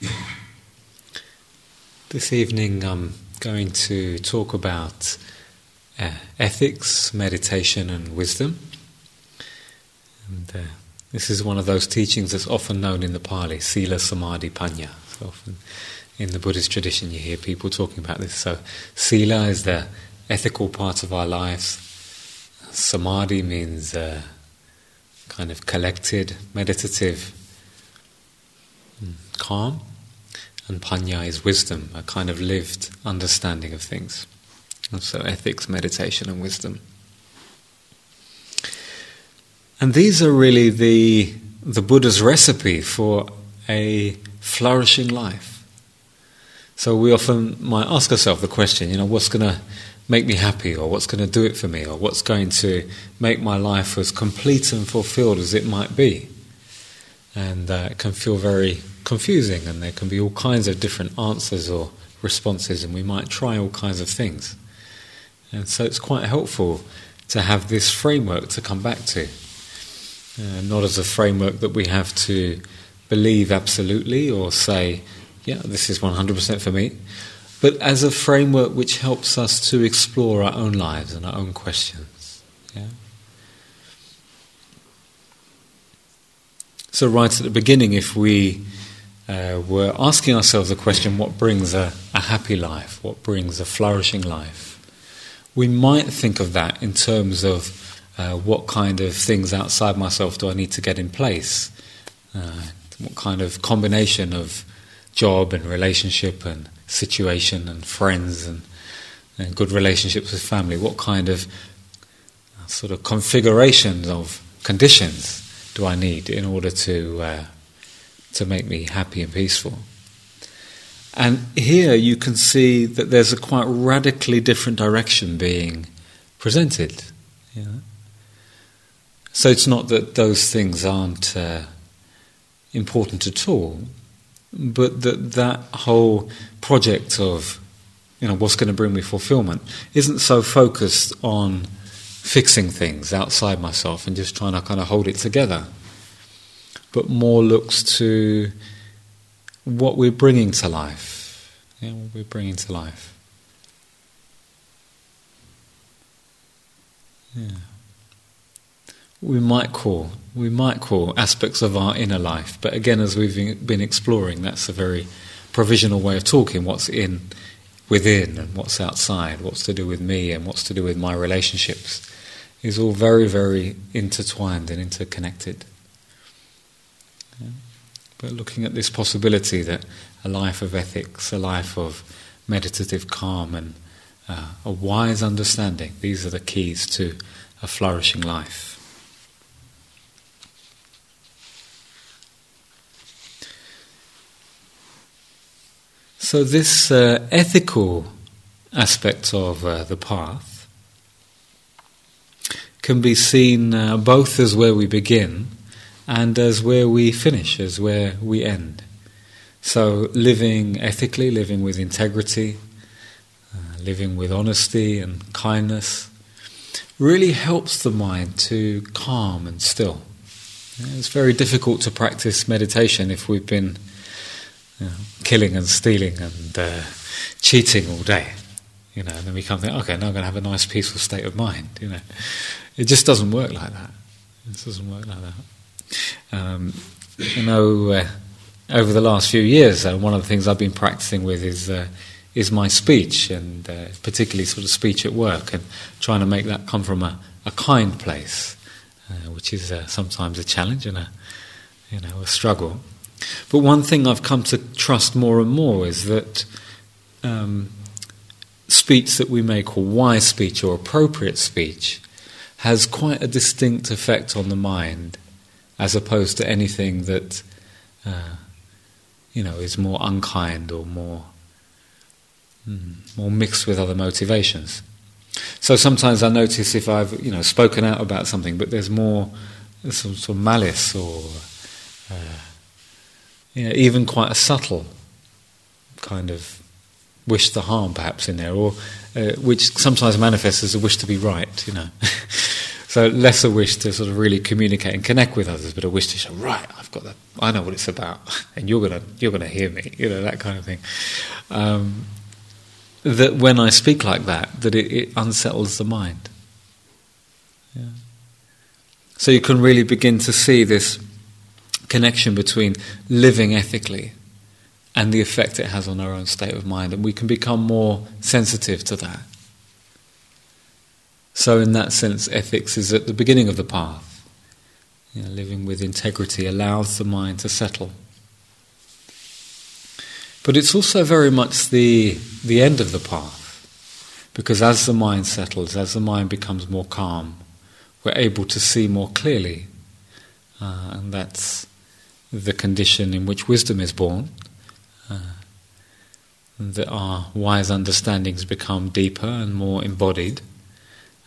This evening I'm going to talk about uh, ethics, meditation, and wisdom. And uh, this is one of those teachings that's often known in the Pali, Sila Samadhi Panya. So often in the Buddhist tradition you hear people talking about this. So, Sila is the ethical part of our lives. Samadhi means uh, kind of collected, meditative, calm. And Panya is wisdom, a kind of lived understanding of things. And so, ethics, meditation, and wisdom. And these are really the, the Buddha's recipe for a flourishing life. So we often might ask ourselves the question, you know, what's going to make me happy, or what's going to do it for me, or what's going to make my life as complete and fulfilled as it might be? And uh, it can feel very confusing, and there can be all kinds of different answers or responses, and we might try all kinds of things. And so it's quite helpful to have this framework to come back to. Uh, not as a framework that we have to believe absolutely or say, yeah, this is 100% for me, but as a framework which helps us to explore our own lives and our own questions. Yeah? So, right at the beginning, if we uh, were asking ourselves the question, what brings a, a happy life? What brings a flourishing life? We might think of that in terms of uh, what kind of things outside myself do I need to get in place? Uh, what kind of combination of job and relationship and situation and friends and, and good relationships with family? What kind of uh, sort of configurations of conditions do I need in order to uh, to make me happy and peaceful? And here you can see that there's a quite radically different direction being presented. So it's not that those things aren't uh, important at all, but that that whole project of you know what's going to bring me fulfillment isn't so focused on fixing things outside myself and just trying to kind of hold it together, but more looks to what we're bringing to life. Yeah, what we're bringing to life. Yeah we might call we might call aspects of our inner life. But again, as we've been exploring, that's a very provisional way of talking. What's in within and what's outside, what's to do with me and what's to do with my relationships, is all very, very intertwined and interconnected. But looking at this possibility that a life of ethics, a life of meditative calm, and uh, a wise understanding, these are the keys to a flourishing life. So, this uh, ethical aspect of uh, the path can be seen uh, both as where we begin and as where we finish, as where we end. So, living ethically, living with integrity, uh, living with honesty and kindness really helps the mind to calm and still. It's very difficult to practice meditation if we've been you know, killing and stealing and uh, cheating all day. You know, and then we come think, okay, now I'm going to have a nice, peaceful state of mind. You know, it just doesn't work like that. It doesn't work like that. Um, you know, uh, over the last few years, uh, one of the things I've been practicing with is uh, is my speech, and uh, particularly sort of speech at work, and trying to make that come from a, a kind place, uh, which is uh, sometimes a challenge and a you know a struggle. But one thing I've come to trust more and more is that um, speech that we make, or wise speech or appropriate speech has quite a distinct effect on the mind as opposed to anything that uh, you know is more unkind or more mm, more mixed with other motivations. So sometimes I notice if I've you know spoken out about something, but there's more some sort of malice or uh, you know, even quite a subtle kind of wish to harm perhaps in there, or uh, which sometimes manifests as a wish to be right, you know. So less a wish to sort of really communicate and connect with others, but a wish to show, right, I've got that, I know what it's about, and you're gonna you're gonna hear me, you know that kind of thing. Um, that when I speak like that, that it, it unsettles the mind. Yeah. So you can really begin to see this connection between living ethically and the effect it has on our own state of mind, and we can become more sensitive to that. So, in that sense, ethics is at the beginning of the path. You know, living with integrity allows the mind to settle. But it's also very much the, the end of the path, because as the mind settles, as the mind becomes more calm, we're able to see more clearly. Uh, and that's the condition in which wisdom is born. Uh, that our wise understandings become deeper and more embodied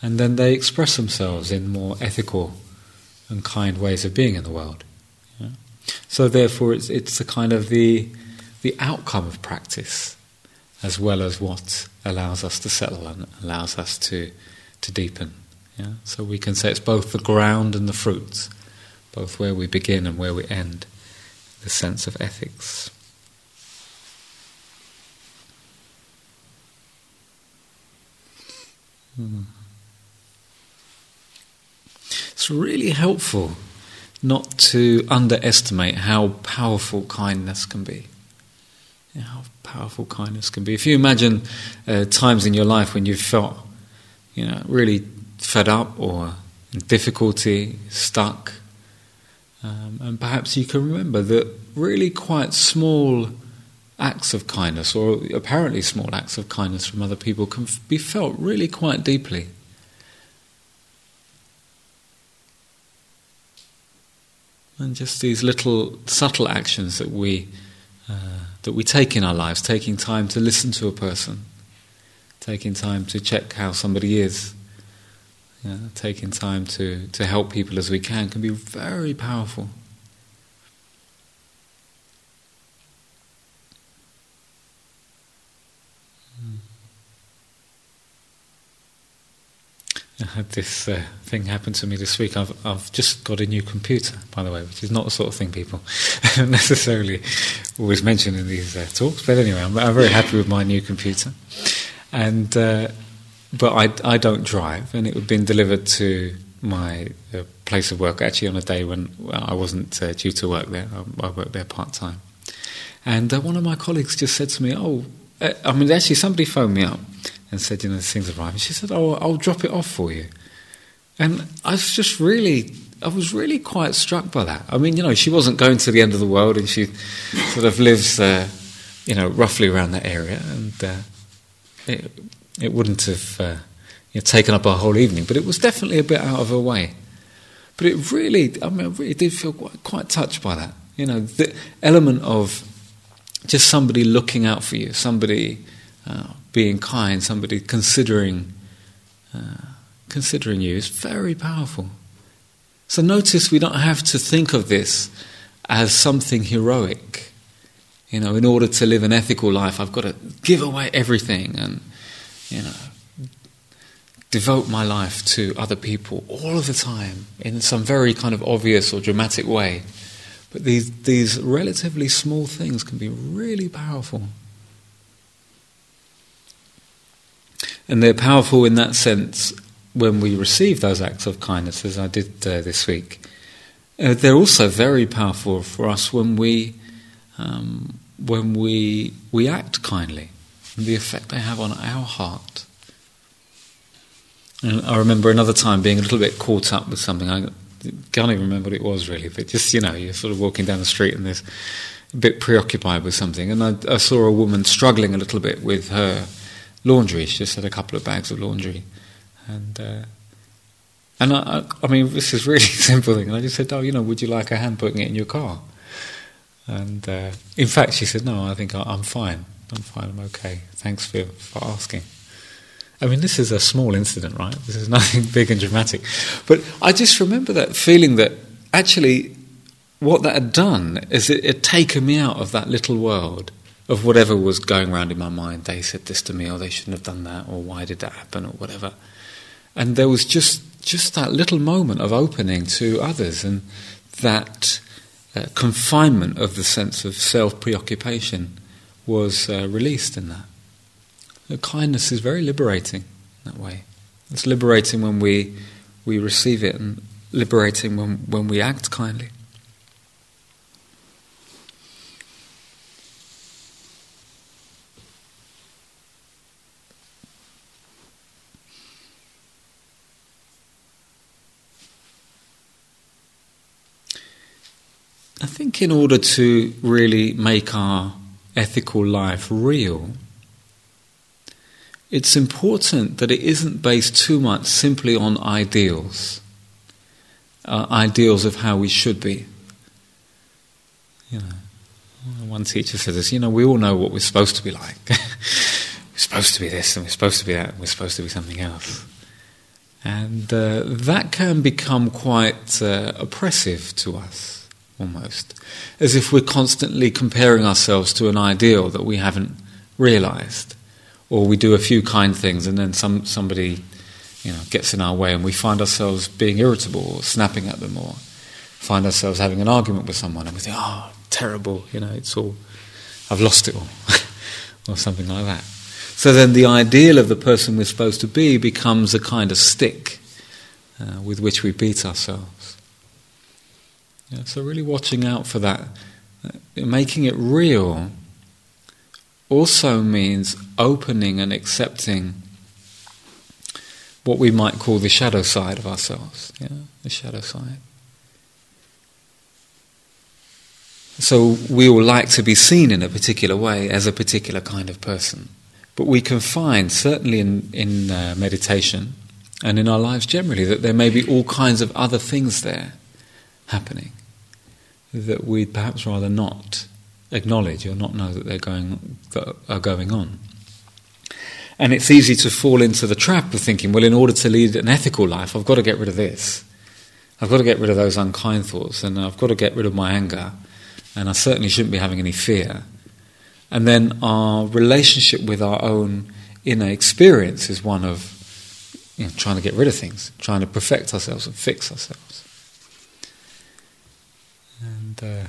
and then they express themselves in more ethical and kind ways of being in the world. Yeah? So therefore, it's it's a kind of the the outcome of practice, as well as what allows us to settle and allows us to to deepen. Yeah? So we can say it's both the ground and the fruits, both where we begin and where we end. The sense of ethics. Hmm. It's really helpful not to underestimate how powerful kindness can be. Yeah, how powerful kindness can be. If you imagine uh, times in your life when you've felt, you know, really fed up or in difficulty, stuck, um, and perhaps you can remember that really quite small acts of kindness, or apparently small acts of kindness from other people, can be felt really quite deeply. and just these little subtle actions that we uh, that we take in our lives, taking time to listen to a person, taking time to check how somebody is, you know, taking time to, to help people as we can, can be very powerful. I had this uh, thing happen to me this week. I've, I've just got a new computer, by the way, which is not the sort of thing people necessarily always mention in these uh, talks. But anyway, I'm, I'm, very happy with my new computer. And uh, but I, I don't drive, and it had been delivered to my uh, place of work actually on a day when I wasn't uh, due to work there. I, I worked there part time. And uh, one of my colleagues just said to me, "Oh, I mean, actually, somebody phoned me up." And said, you know, thing's arriving. She said, oh, I'll drop it off for you. And I was just really, I was really quite struck by that. I mean, you know, she wasn't going to the end of the world and she sort of lives, uh, you know, roughly around that area. And uh, it, it wouldn't have uh, you know, taken up our whole evening, but it was definitely a bit out of her way. But it really, I mean, I really did feel quite, quite touched by that. You know, the element of just somebody looking out for you, somebody uh, being kind, somebody considering uh, considering you is very powerful. So notice we don't have to think of this as something heroic. You know, in order to live an ethical life, I've got to give away everything and, you know, devote my life to other people all of the time in some very kind of obvious or dramatic way. But these, these relatively small things can be really powerful. And they're powerful in that sense when we receive those acts of kindness, as I did uh, this week. Uh, they're also very powerful for us when we um, when we we act kindly, and the effect they have on our heart. And I remember another time being a little bit caught up with something. I can't even remember what it was really, but just you know, you're sort of walking down the street and there's a bit preoccupied with something, and I, I saw a woman struggling a little bit with her laundry. She just had a couple of bags of laundry, and uh, and I, I, mean, this is really simple thing. And I just said, "Oh, you know, would you like a hand putting it in your car?" And uh, in fact, she said, "No, I think I, am fine. I'm fine. I'm okay. Thanks for for asking." I mean, this is a small incident, right? This is nothing big and dramatic, but I just remember that feeling that actually what that had done is it had taken me out of that little world of whatever was going around in my mind. They said this to me, or they shouldn't have done that, or why did that happen, or whatever. And there was just just that little moment of opening to others and that uh, confinement of the sense of self preoccupation was uh, released in that. The kindness is very liberating that way. It's liberating when we, we receive it and liberating when, when we act kindly. I think in order to really make our ethical life real, it's important that it isn't based too much simply on ideals, uh, ideals of how we should be. You know, one teacher said this. You know, we all know what we're supposed to be like. we're supposed to be this, and we're supposed to be that, and we're supposed to be something else. And uh, that can become quite uh, oppressive to us almost, as if we're constantly comparing ourselves to an ideal that we haven't realized, or we do a few kind things and then some somebody, you know, gets in our way and we find ourselves being irritable or snapping at them or find ourselves having an argument with someone and we think, oh, terrible, you know, it's all, I've lost it all, or something like that. So then the ideal of the person we're supposed to be becomes a kind of stick uh, with which we beat ourselves. Yeah, so really watching out for that, uh, making it real also means opening and accepting what we might call the shadow side of ourselves. Yeah, the shadow side. So we all like to be seen in a particular way as a particular kind of person. But we can find, certainly in, in uh, meditation and in our lives generally, that there may be all kinds of other things there happening that we'd perhaps rather not acknowledge or not know that they're going that are going on. And it's easy to fall into the trap of thinking, well, in order to lead an ethical life, I've got to get rid of this. I've got to get rid of those unkind thoughts, and I've got to get rid of my anger, and I certainly shouldn't be having any fear. And then our relationship with our own inner experience is one of you know, trying to get rid of things, trying to perfect ourselves and fix ourselves. And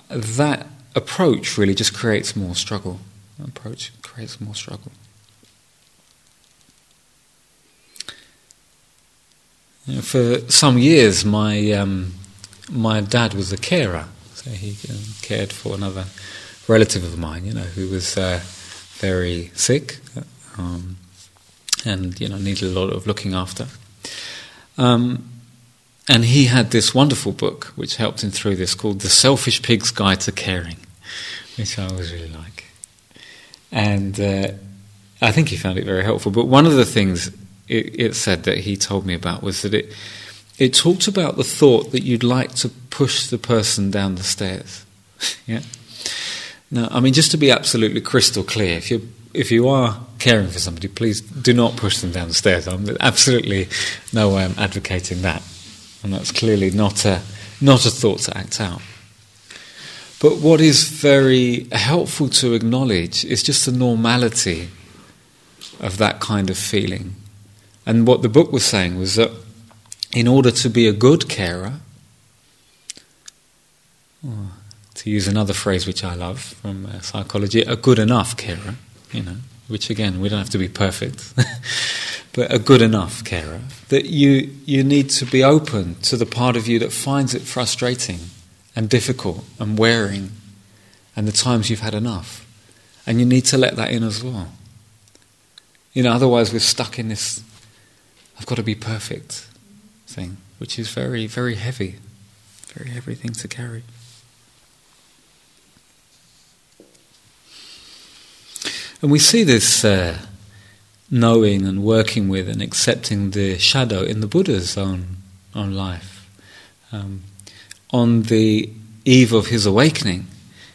uh, that approach really just creates more struggle. That approach creates more struggle. You know, for some years, my um, my dad was a carer, so he um, cared for another relative of mine, you know, who was uh, very sick um, and you know needed a lot of looking after. Um, and he had this wonderful book which helped him through this called The Selfish Pig's Guide to Caring, which I always really like. And uh, I think he found it very helpful. But one of the things it, it said that he told me about was that it, it talked about the thought that you'd like to push the person down the stairs. yeah? Now, I mean, just to be absolutely crystal clear, if you if you are caring for somebody, please do not push them down the stairs. I'm absolutely no way I'm advocating that. And that's clearly not a, not a thought to act out. But what is very helpful to acknowledge is just the normality of that kind of feeling. And what the book was saying was that in order to be a good carer, to use another phrase which I love from uh, psychology, a good enough carer, you know, which again, we don't have to be perfect. but a good enough carer, that you, you need to be open to the part of you that finds it frustrating and difficult and wearing and the times you've had enough. And you need to let that in as well. You know, otherwise we're stuck in this I've got to be perfect thing, which is very, very heavy. Very heavy thing to carry. And we see this uh, knowing and working with and accepting the shadow in the Buddha's own, own life. Um, on the eve of his awakening,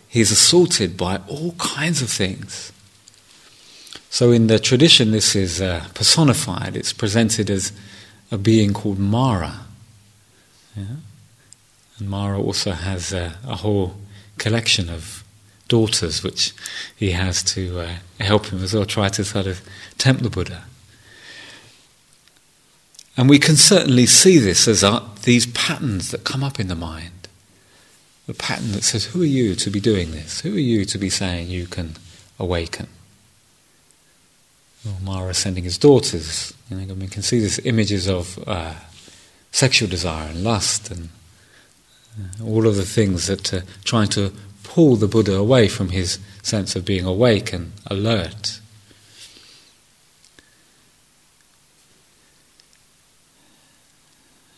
he's assaulted by all kinds of things. So, in the tradition, this is uh, personified, it's presented as a being called Mara. Yeah? And Mara also has uh, a whole collection of daughters, which he has to uh, help him as well, try to sort of tempt the Buddha. And we can certainly see this as our, these patterns that come up in the mind. The pattern that says, Who are you to be doing this? Who are you to be saying you can awaken? Well, Mara sending his daughters. You know, we can see these images of uh, sexual desire and lust and uh, all of the things that are trying to pull the Buddha away from his sense of being awake and alert.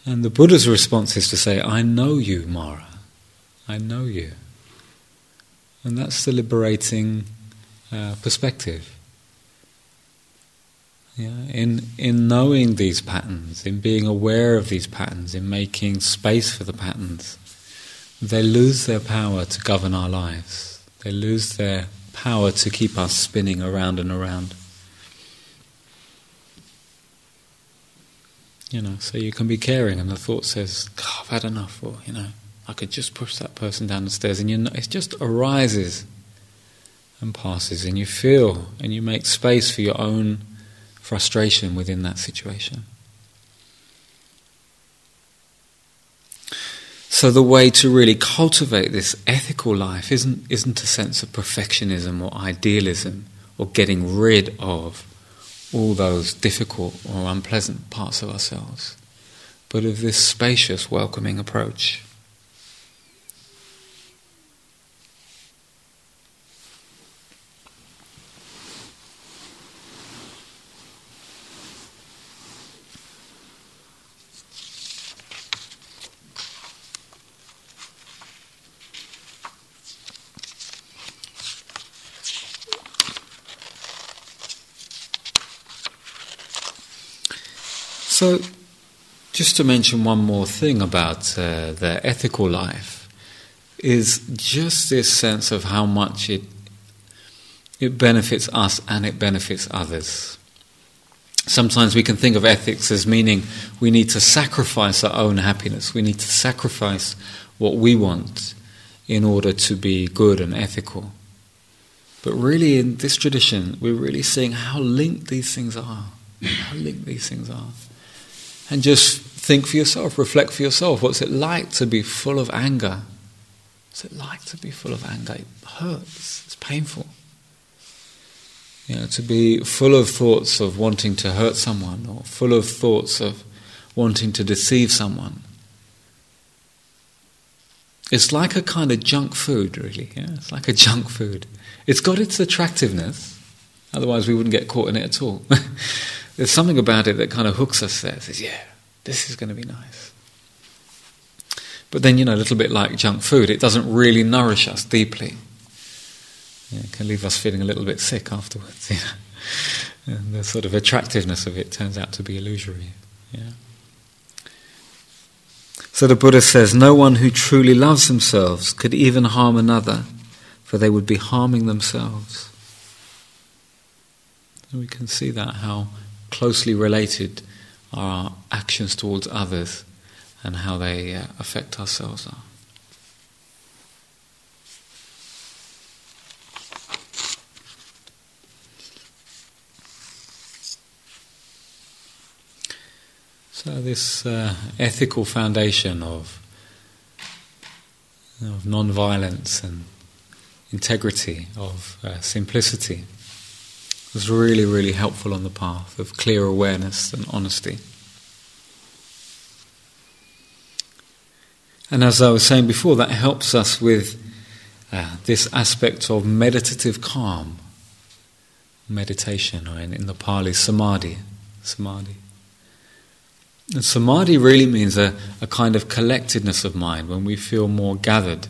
And the Buddha's response is to say, I know you, Mara. I know you. And that's the liberating uh, perspective. Yeah, in in knowing these patterns, in being aware of these patterns, in making space for the patterns, they lose their power to govern our lives. They lose their power to keep us spinning around and around. You know, so you can be caring, and the thought says, "I've had enough," or you know, "I could just push that person down the stairs," and you know, it just arises and passes, and you feel and you make space for your own frustration within that situation. So the way to really cultivate this ethical life isn't, isn't a sense of perfectionism or idealism or getting rid of all those difficult or unpleasant parts of ourselves, but of this spacious, welcoming approach. So, just to mention one more thing about uh, the ethical life, is just this sense of how much it it benefits us and it benefits others. Sometimes we can think of ethics as meaning we need to sacrifice our own happiness, we need to sacrifice what we want in order to be good and ethical. But really, in this tradition, we're really seeing how linked these things are. How linked these things are and just think for yourself, reflect for yourself. What's it like to be full of anger? What's it like to be full of anger? It hurts, it's painful. You know, to be full of thoughts of wanting to hurt someone or full of thoughts of wanting to deceive someone. It's like a kind of junk food, really. Yeah? It's like a junk food. It's got its attractiveness, otherwise, we wouldn't get caught in it at all. There's something about it that kind of hooks us there. Says, yeah, this is going to be nice. But then, you know, a little bit like junk food, it doesn't really nourish us deeply. It can leave us feeling a little bit sick afterwards. You know? and the sort of attractiveness of it turns out to be illusory. Yeah. So the Buddha says, No one who truly loves themselves could even harm another, for they would be harming themselves. And we can see that how closely related are our actions towards others and how they uh, affect ourselves are. So, this uh, ethical foundation of, of non violence and integrity, of uh, simplicity was really, really helpful on the path of clear awareness and honesty. And as I was saying before, that helps us with uh, this aspect of meditative calm, meditation, or in, in the Pali, samadhi. Samadhi. And samadhi really means a, a kind of collectedness of mind when we feel more gathered,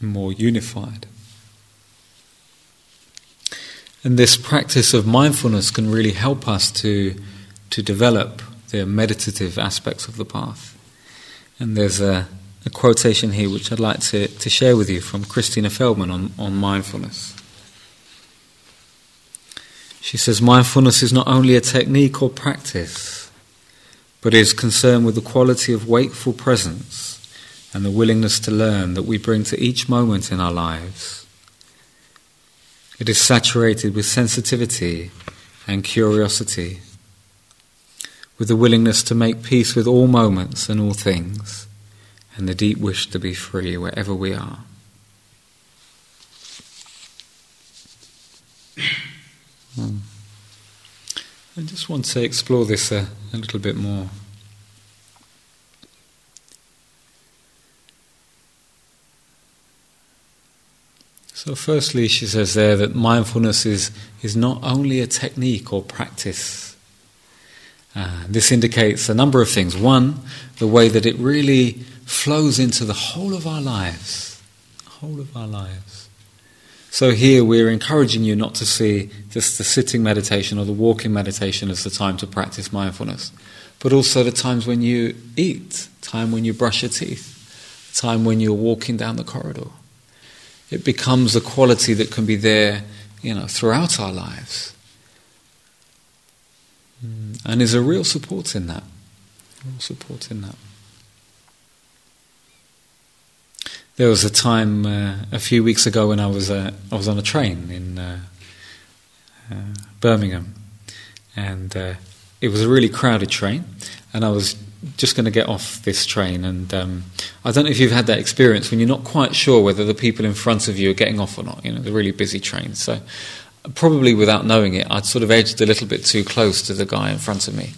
more unified. And this practice of mindfulness can really help us to, to develop the meditative aspects of the path. And there's a, a quotation here which I'd like to, to share with you from Christina Feldman on, on mindfulness. She says, Mindfulness is not only a technique or practice, but is concerned with the quality of wakeful presence and the willingness to learn that we bring to each moment in our lives it is saturated with sensitivity and curiosity. with the willingness to make peace with all moments and all things, and the deep wish to be free wherever we are. Hmm. I just want to explore this a, a little bit more. So, firstly, she says there that mindfulness is, is not only a technique or practice. Uh, this indicates a number of things. One, the way that it really flows into the whole of our lives. Whole of our lives. So, here we're encouraging you not to see just the sitting meditation or the walking meditation as the time to practice mindfulness, but also the times when you eat, time when you brush your teeth, time when you're walking down the corridor it becomes a quality that can be there, you know, throughout our lives. Mm. And is a real support in that. Real support in that. There was a time uh, a few weeks ago when I was uh, I was on a train in uh, uh Birmingham, and uh, it was a really crowded train, and I was just going to get off this train, and um, I don't know if you've had that experience when you're not quite sure whether the people in front of you are getting off or not. You know, the really busy train. So, probably without knowing it, I'd sort of edged a little bit too close to the guy in front of me,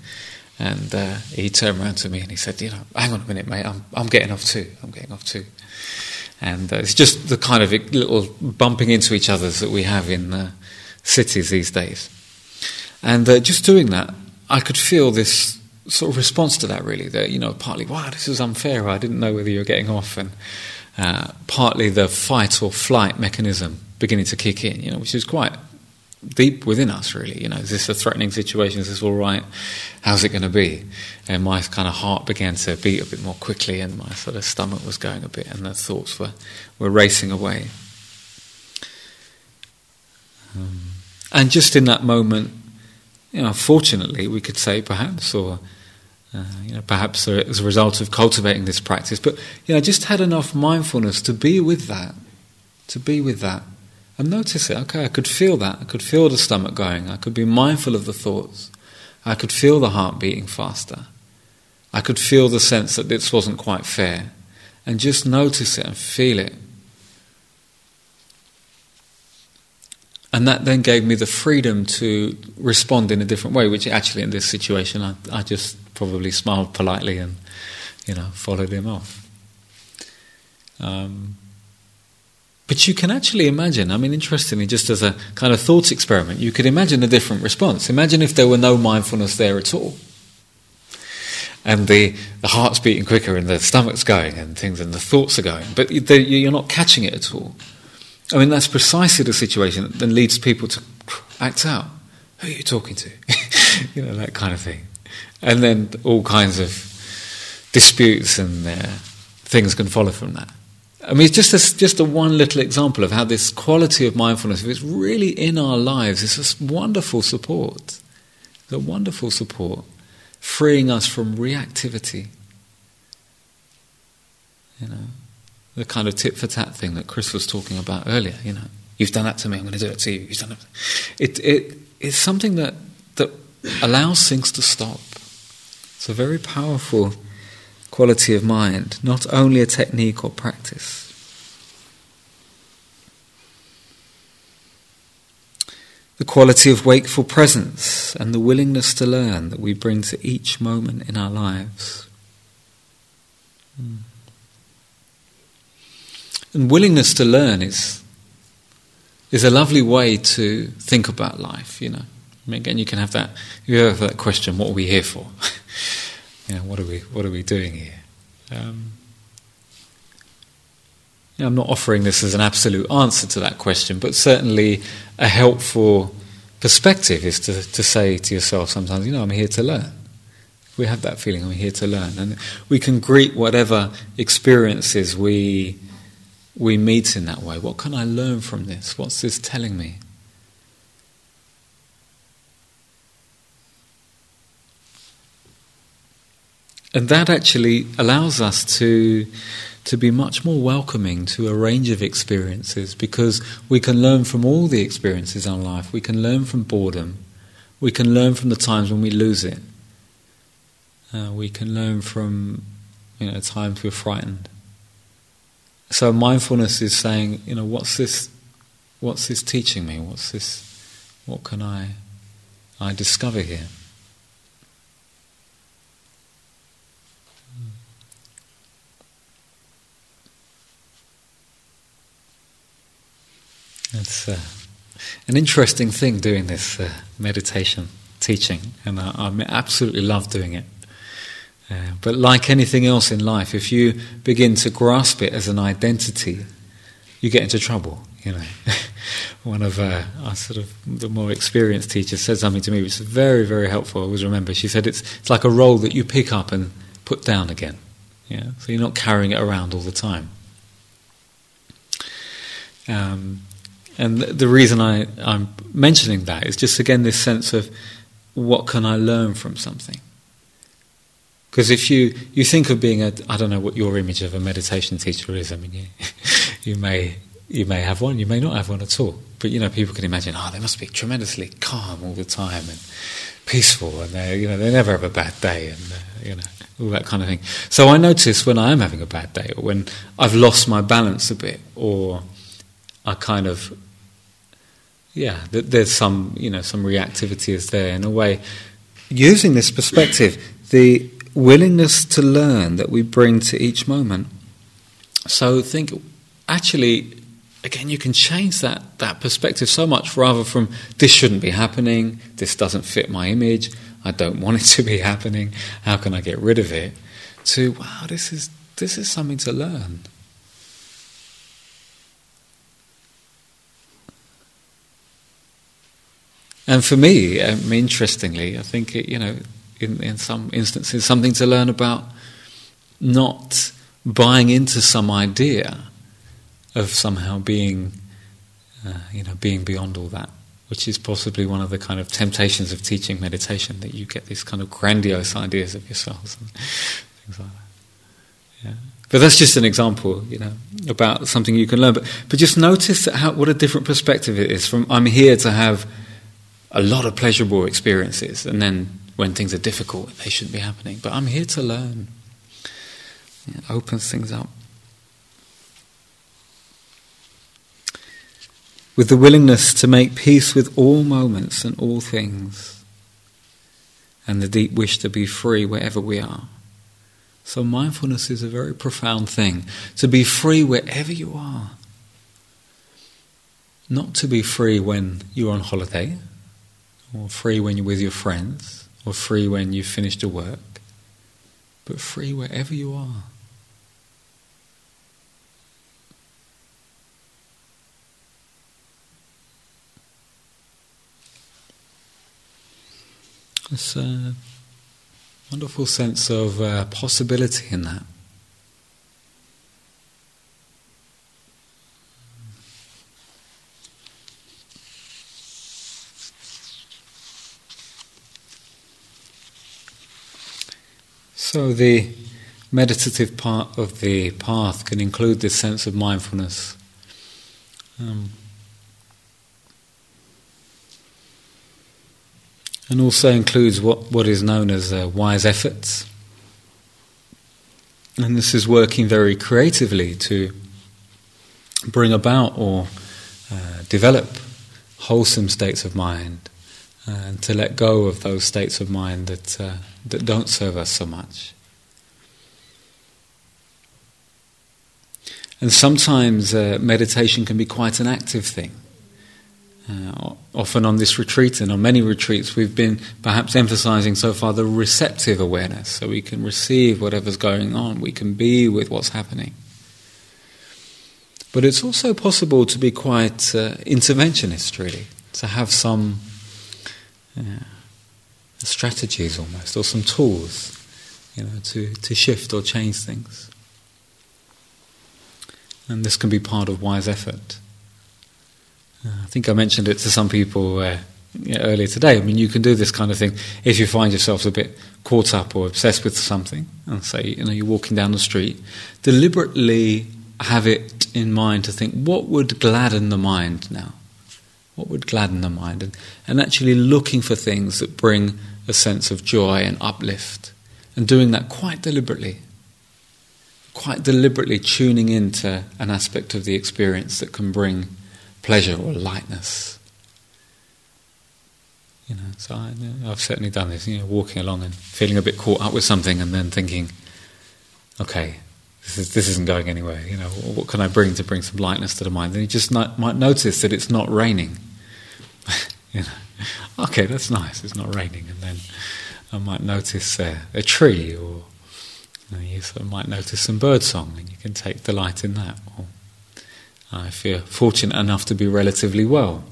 and uh, he turned around to me and he said, "You know, hang on a minute, mate. I'm I'm getting off too. I'm getting off too." And uh, it's just the kind of little bumping into each other that we have in uh, cities these days. And uh, just doing that, I could feel this sort of response to that, really. That, you know, partly, wow, this is unfair, I didn't know whether you were getting off, and uh, partly the fight or flight mechanism beginning to kick in, you know, which is quite deep within us, really. You know, is this a threatening situation? Is this all right? How's it going to be? And my kind of heart began to beat a bit more quickly, and my sort of stomach was going a bit, and the thoughts were, were racing away. Um, and just in that moment, you know, fortunately, we could say perhaps, or uh, you know, perhaps as a result of cultivating this practice, but you know, just had enough mindfulness to be with that, to be with that, and notice it. Okay, I could feel that. I could feel the stomach going. I could be mindful of the thoughts. I could feel the heart beating faster. I could feel the sense that this wasn't quite fair, and just notice it and feel it And that then gave me the freedom to respond in a different way, which actually in this situation I, I just probably smiled politely and, you know, followed him off. Um, but you can actually imagine, I mean, interestingly, just as a kind of thought experiment, you could imagine a different response. Imagine if there were no mindfulness there at all. And the, the heart's beating quicker and the stomach's going and things and the thoughts are going, but you're not catching it at all. I mean, that's precisely the situation that then leads people to act out. Who are you talking to? you know, that kind of thing. And then all kinds of disputes and uh, things can follow from that. I mean, it's just a, just a one little example of how this quality of mindfulness, if it's really in our lives, it's a wonderful support. It's a wonderful support, freeing us from reactivity. You know, the kind of tit for tat thing that Chris was talking about earlier. You know, you've done that to me, I'm going to do it to you. You've done it. It, it it's something that that allows things to stop. It's a very powerful quality of mind, not only a technique or practice. The quality of wakeful presence and the willingness to learn that we bring to each moment in our lives. Mm. And willingness to learn is, is a lovely way to think about life, you know. I mean, again, you can have that, you have that question, what are we here for? you know, what are we, what are we doing here? Um, you know, I'm not offering this as an absolute answer to that question, but certainly a helpful perspective is to, to say to yourself sometimes, you know, I'm here to learn. We have that feeling, I'm here to learn. And we can greet whatever experiences we we meet in that way. What can I learn from this? What's this telling me? And that actually allows us to, to be much more welcoming to a range of experiences because we can learn from all the experiences in life. We can learn from boredom. We can learn from the times when we lose it. Uh, we can learn from you know times we're frightened. So mindfulness is saying, you know, what's this? What's this teaching me? What's this? What can I I discover here? It's uh, an interesting thing doing this uh, meditation teaching, and I, I, absolutely love doing it. But like anything else in life, if you begin to grasp it as an identity, you get into trouble. You know, one of uh, our sort of the more experienced teachers said something to me which is very, very helpful. I always remember. She said it's it's like a role that you pick up and put down again. Yeah, so you're not carrying it around all the time. Um, and the reason I, I'm mentioning that is just again this sense of what can I learn from something? Because if you, you think of being a, I don't know what your image of a meditation teacher is, I mean, you, you, may, you may have one, you may not have one at all. But you know, people can imagine, oh, they must be tremendously calm all the time and peaceful, and they, you know, they never have a bad day, and uh, you know, all that kind of thing. So I notice when I am having a bad day, or when I've lost my balance a bit, or I kind of yeah, that there's some you know some reactivity is there in a way. Using this perspective, the willingness to learn that we bring to each moment. So think, actually, again, you can change that that perspective so much. Rather from this shouldn't be happening, this doesn't fit my image, I don't want it to be happening. How can I get rid of it? To wow, this is this is something to learn. And for me, um, interestingly, I think it, you know, in, in some instances, something to learn about not buying into some idea of somehow being, uh, you know, being beyond all that, which is possibly one of the kind of temptations of teaching meditation that you get these kind of grandiose ideas of yourselves and things like that. Yeah. But that's just an example, you know, about something you can learn. But, but just notice how, what a different perspective it is from I'm here to have a lot of pleasurable experiences, and then when things are difficult, they shouldn't be happening. But I'm here to learn. It opens things up. With the willingness to make peace with all moments and all things, and the deep wish to be free wherever we are. So, mindfulness is a very profound thing to be free wherever you are. Not to be free when you're on holiday, or free when you're with your friends, or free when you've finished your work, but free wherever you are. There's a wonderful sense of uh, possibility in that. So the meditative part of the path can include this sense of mindfulness. Um, and also includes what, what is known as uh, wise efforts. And this is working very creatively to bring about or uh, develop wholesome states of mind and to let go of those states of mind that, uh, that don't serve us so much. And sometimes uh, meditation can be quite an active thing. Uh, often on this retreat and on many retreats, we've been perhaps emphasizing so far the receptive awareness, so we can receive whatever's going on, we can be with what's happening. But it's also possible to be quite uh, interventionist, really, to have some yeah, strategies almost, or some tools, you know, to, to shift or change things. And this can be part of wise effort. Uh, I think I mentioned it to some people uh, earlier today. I mean, you can do this kind of thing if you find yourself a bit caught up or obsessed with something, and say, you know, you're walking down the street, deliberately have it in mind to think, what would gladden the mind now? What would gladden the mind? And, and actually looking for things that bring a sense of joy and uplift and doing that quite deliberately. Quite deliberately tuning into an aspect of the experience that can bring pleasure or lightness. You know, so I, have certainly done this. You know, walking along and feeling a bit caught up with something, and then thinking, "Okay, this, is, this isn't going anywhere. You know, what can I bring to bring some lightness to the mind?" And you just not, might notice that it's not raining. you know, okay, that's nice. It's not raining, and then I might notice uh, a tree, or you, know, you sort of might notice some bird song, and you can take delight in that. Or uh, if you're fortunate enough to be relatively well,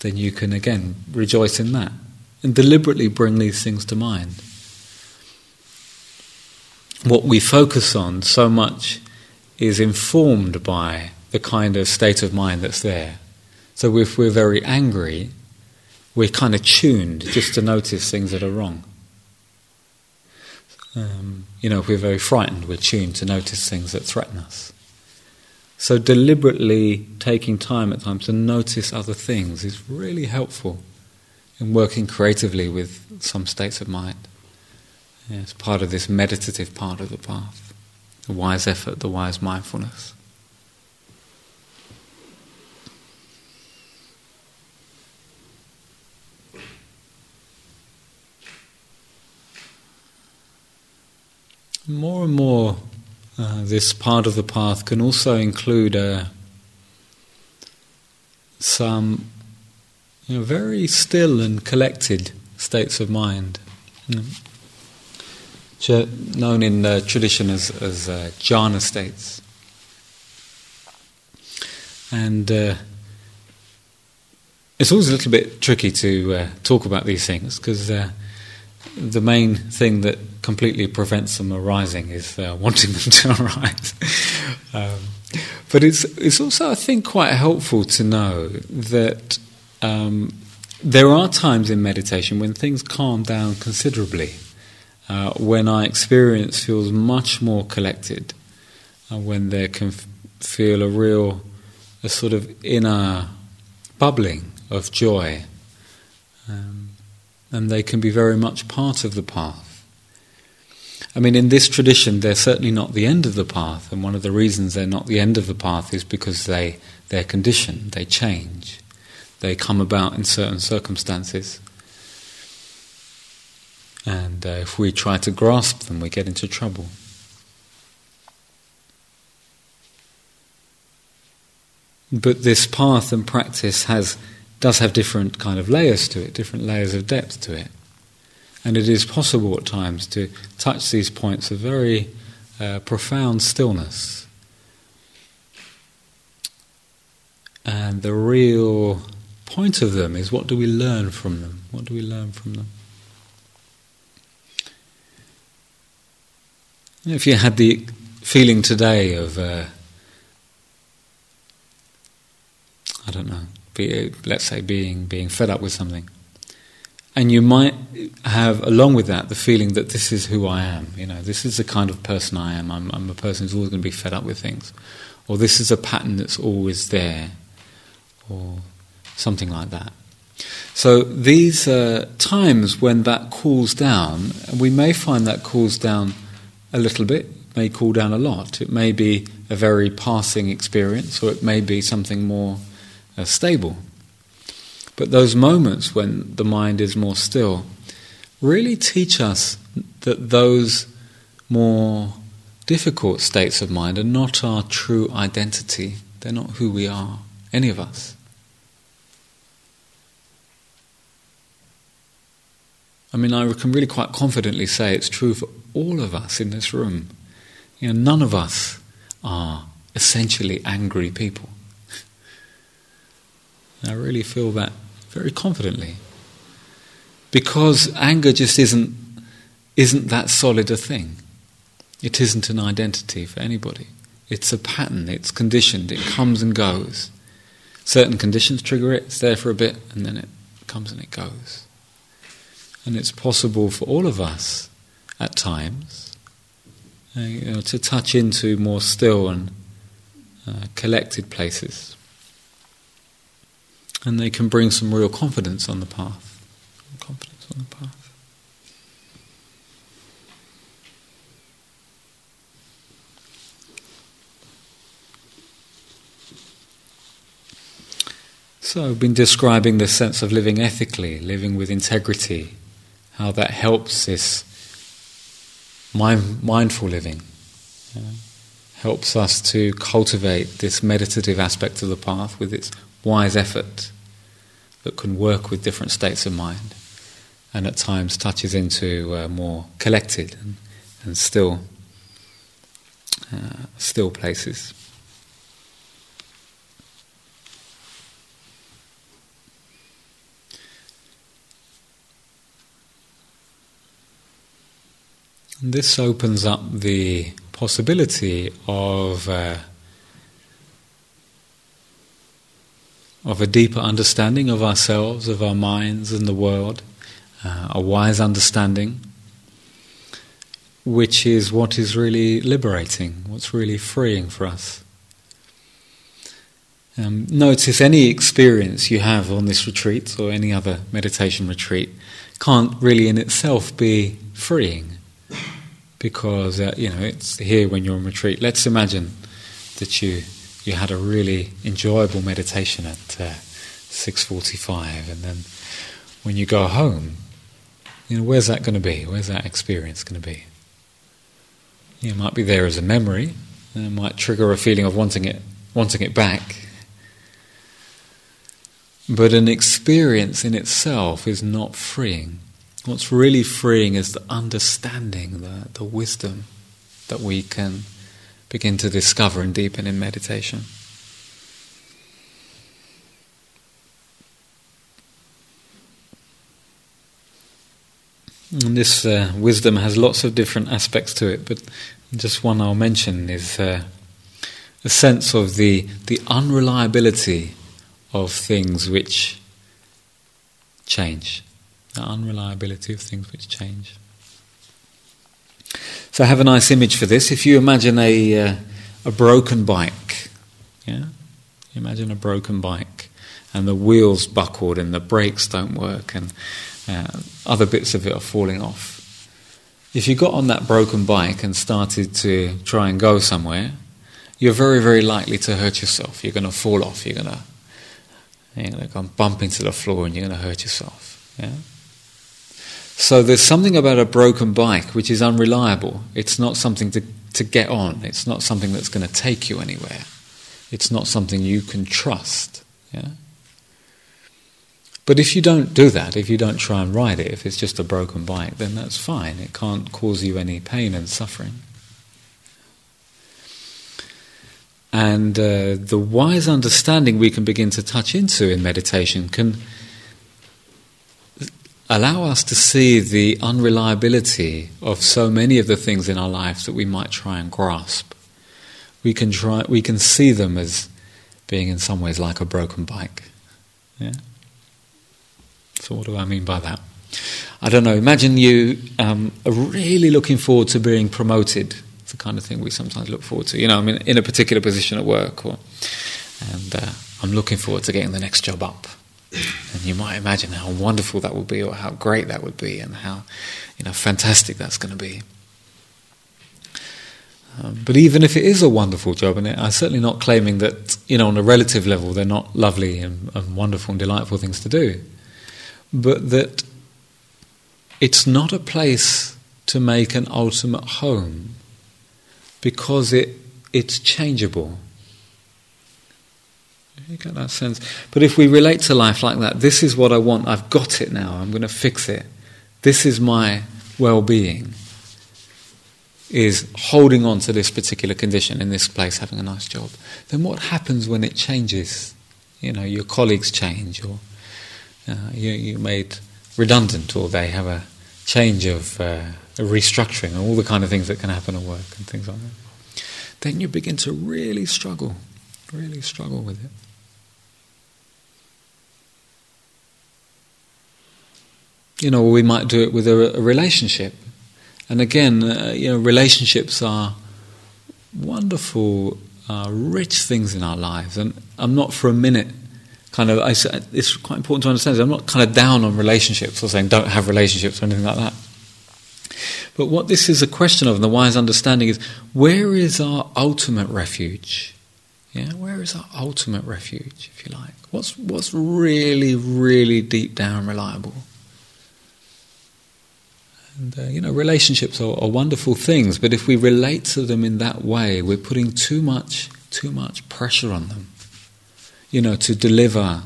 then you can again rejoice in that and deliberately bring these things to mind. What we focus on so much is informed by the kind of state of mind that's there. So if we're very angry, we're kind of tuned just to notice things that are wrong. Um, you know, if we're very frightened, we're tuned to notice things that threaten us. So, deliberately taking time at times to notice other things is really helpful in working creatively with some states of mind. Yeah, it's part of this meditative part of the path, the wise effort, the wise mindfulness. More and more, uh, this part of the path can also include uh, some you know, very still and collected states of mind, are known in the tradition as, as uh, jhana states. And uh, it's always a little bit tricky to uh, talk about these things because uh, the main thing that completely prevents them arising is uh, wanting them to arise. um, but it's it's also, I think, quite helpful to know that um, there are times in meditation when things calm down considerably, uh, when our experience feels much more collected, uh, when there can f- feel a real, a sort of inner bubbling of joy. Um, and they can be very much part of the path. I mean, in this tradition, they're certainly not the end of the path, and one of the reasons they're not the end of the path is because they, they're conditioned, they change, they come about in certain circumstances. And uh, if we try to grasp them, we get into trouble. But this path and practice has does have different kind of layers to it, different layers of depth to it. And it is possible at times to touch these points of very uh, profound stillness. And the real point of them is what do we learn from them? What do we learn from them? If you had the feeling today of, uh, I don't know, be, let's say being being fed up with something, and you might have along with that the feeling that this is who I am. You know, this is the kind of person I am. I'm, I'm a person who's always going to be fed up with things, or this is a pattern that's always there, or something like that. So these times when that cools down, we may find that cools down a little bit, may cool down a lot. It may be a very passing experience, or it may be something more uh, stable. But those moments when the mind is more still really teach us that those more difficult states of mind are not our true identity. They're not who we are, any of us. I mean, I can really quite confidently say it's true for all of us in this room. You know, none of us are essentially angry people. I really feel that very confidently. Because anger just isn't, isn't that solid a thing. It isn't an identity for anybody. It's a pattern, it's conditioned, it comes and goes. Certain conditions trigger it, it's there for a bit, and then it comes and it goes. And it's possible for all of us at times uh, you know, to touch into more still and uh, collected places and they can bring some real confidence on the path. Confidence on the path. So, I've been describing the sense of living ethically, living with integrity, how that helps this mind, mindful living, yeah. helps us to cultivate this meditative aspect of the path with its wise effort that can work with different states of mind and at times touches into uh, more collected and, and still, uh, still places. This opens up the possibility of uh, of a deeper understanding of ourselves, of our minds, and the world, uh, a wise understanding, which is what is really liberating, what's really freeing for us. Um, notice any experience you have on this retreat or any other meditation retreat can't really in itself be freeing because uh, you know it's here when you're on retreat. Let's imagine that you you had a really enjoyable meditation at uh, six forty-five, and then when you go home, you know where's that going to be? Where's that experience going to be? it might be there as a memory, and it might trigger a feeling of wanting it wanting it back. But an experience in itself is not freeing. What's really freeing is the understanding, the, the wisdom that we can begin to discover and deepen in meditation. And this uh, wisdom has lots of different aspects to it, but just one I'll mention is uh, a sense of the, the unreliability of things which change the unreliability of things which change. So I have a nice image for this. If you imagine a, uh, a broken bike, yeah? Imagine a broken bike and the wheels buckled and the brakes don't work and uh, other bits of it are falling off. If you got on that broken bike and started to try and go somewhere, you're very, very likely to hurt yourself. You're going to fall off. You're going to, you're going to bump into the floor and you're going to hurt yourself. Yeah? So there's something about a broken bike which is unreliable. It's not something to, to get on. It's not something that's going to take you anywhere. It's not something you can trust. Yeah? But if you don't do that, if you don't try and ride it, if it's just a broken bike, then that's fine. It can't cause you any pain and suffering. And uh, the wise understanding we can begin to touch into in meditation can allow us to see the unreliability of so many of the things in our lives that we might try and grasp. We can try, we can see them as being in some ways like a broken bike. Yeah. So what do I mean by that? I don't know. Imagine you um, are really looking forward to being promoted. It's the kind of thing we sometimes look forward to. You know, I'm in, in a particular position at work, or, and uh, I'm looking forward to getting the next job up. And you might imagine how wonderful that would be, or how great that would be, and how you know fantastic that's going to be. Um, but even if it is a wonderful job, and I'm certainly not claiming that you know on a relative level they're not lovely and, and wonderful and delightful things to do, but that it's not a place to make an ultimate home because it it's changeable. You get that sense. But if we relate to life like that, this is what I want. I've got it now. I'm going to fix it. This is my well-being. Is holding on to this particular condition in this place, having a nice job. Then what happens when it changes? You know, your colleagues change, or uh, you, you're made redundant, or they have a change of uh, a restructuring, and all the kind of things that can happen at work and things like that. Then you begin to really struggle, really struggle with it. You know, we might do it with a, a relationship. And again, uh, you know, relationships are wonderful, uh, rich things in our lives. And I'm not for a minute kind of, I, it's quite important to understand, I'm not kind of down on relationships or saying don't have relationships or anything like that. But what this is a question of, and the wise understanding is where is our ultimate refuge Yeah, where is our ultimate refuge, if you like? What's what's really, really deep down reliable? And uh, you know, relationships are, are wonderful things, but if we relate to them in that way, we're putting too much, too much pressure on them. You know, to deliver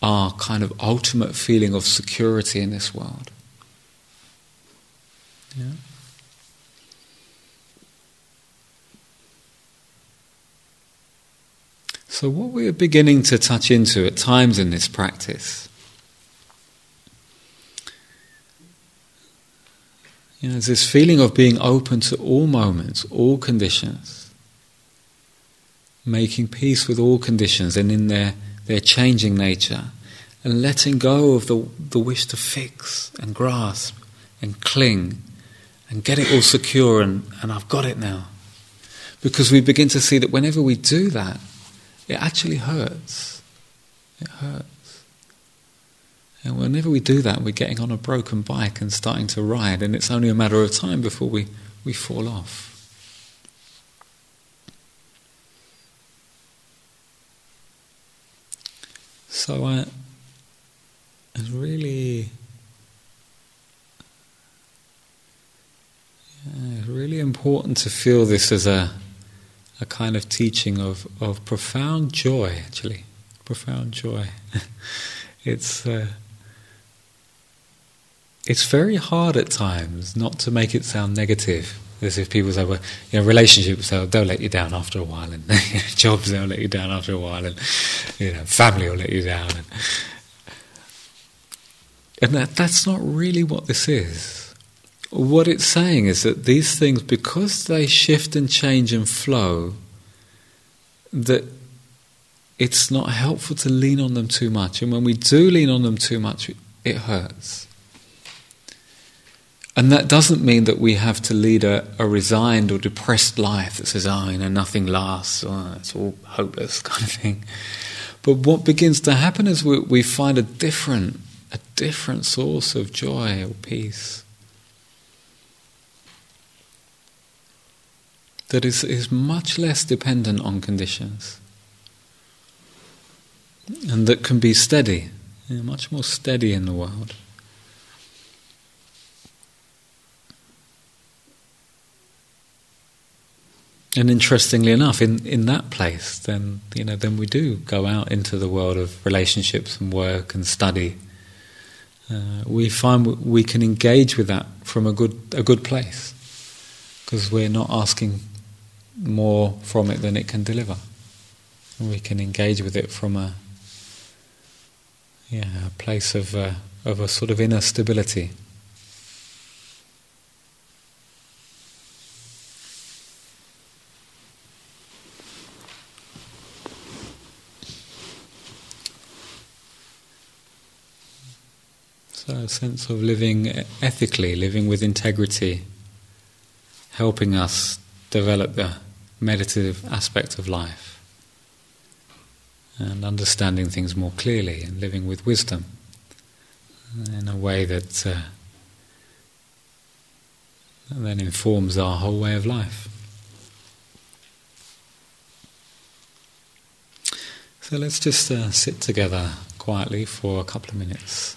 our kind of ultimate feeling of security in this world. Yeah. So, what we're beginning to touch into at times in this practice you know, is this feeling of being open to all moments, all conditions, making peace with all conditions and in their, their changing nature, and letting go of the, the wish to fix and grasp and cling and get it all secure and, and I've got it now. Because we begin to see that whenever we do that, it actually hurts. It hurts. And whenever we do that, we're getting on a broken bike and starting to ride, and it's only a matter of time before we, we fall off. So I, it's really, yeah, it's really important to feel this as a a kind of teaching of, of profound joy, actually. Profound joy. it's, uh, it's very hard at times not to make it sound negative. As if people say, well, you know, relationships, they'll, they'll let you down after a while, and jobs, they'll let you down after a while, and you know, family will let you down. And, and that, that's not really what this is what it's saying is that these things, because they shift and change and flow, that it's not helpful to lean on them too much. And when we do lean on them too much, it hurts. And that doesn't mean that we have to lead a, a resigned or depressed life that says, oh, you know, nothing lasts, or ah, it's all hopeless kind of thing. But what begins to happen is we, we find a different, a different source of joy or peace. that is, is much less dependent on conditions and that can be steady, you know, much more steady in the world. And interestingly enough, in, in that place, then you know, then we do go out into the world of relationships and work and study. Uh, we find we can engage with that from a good a good place because we're not asking more from it than it can deliver. And we can engage with it from a yeah, a place of uh, of a sort of inner stability. So a sense of living ethically, living with integrity, helping us develop the meditative aspect of life and understanding things more clearly and living with wisdom in a way that uh, then informs our whole way of life. So let's just uh, sit together quietly for a couple of minutes.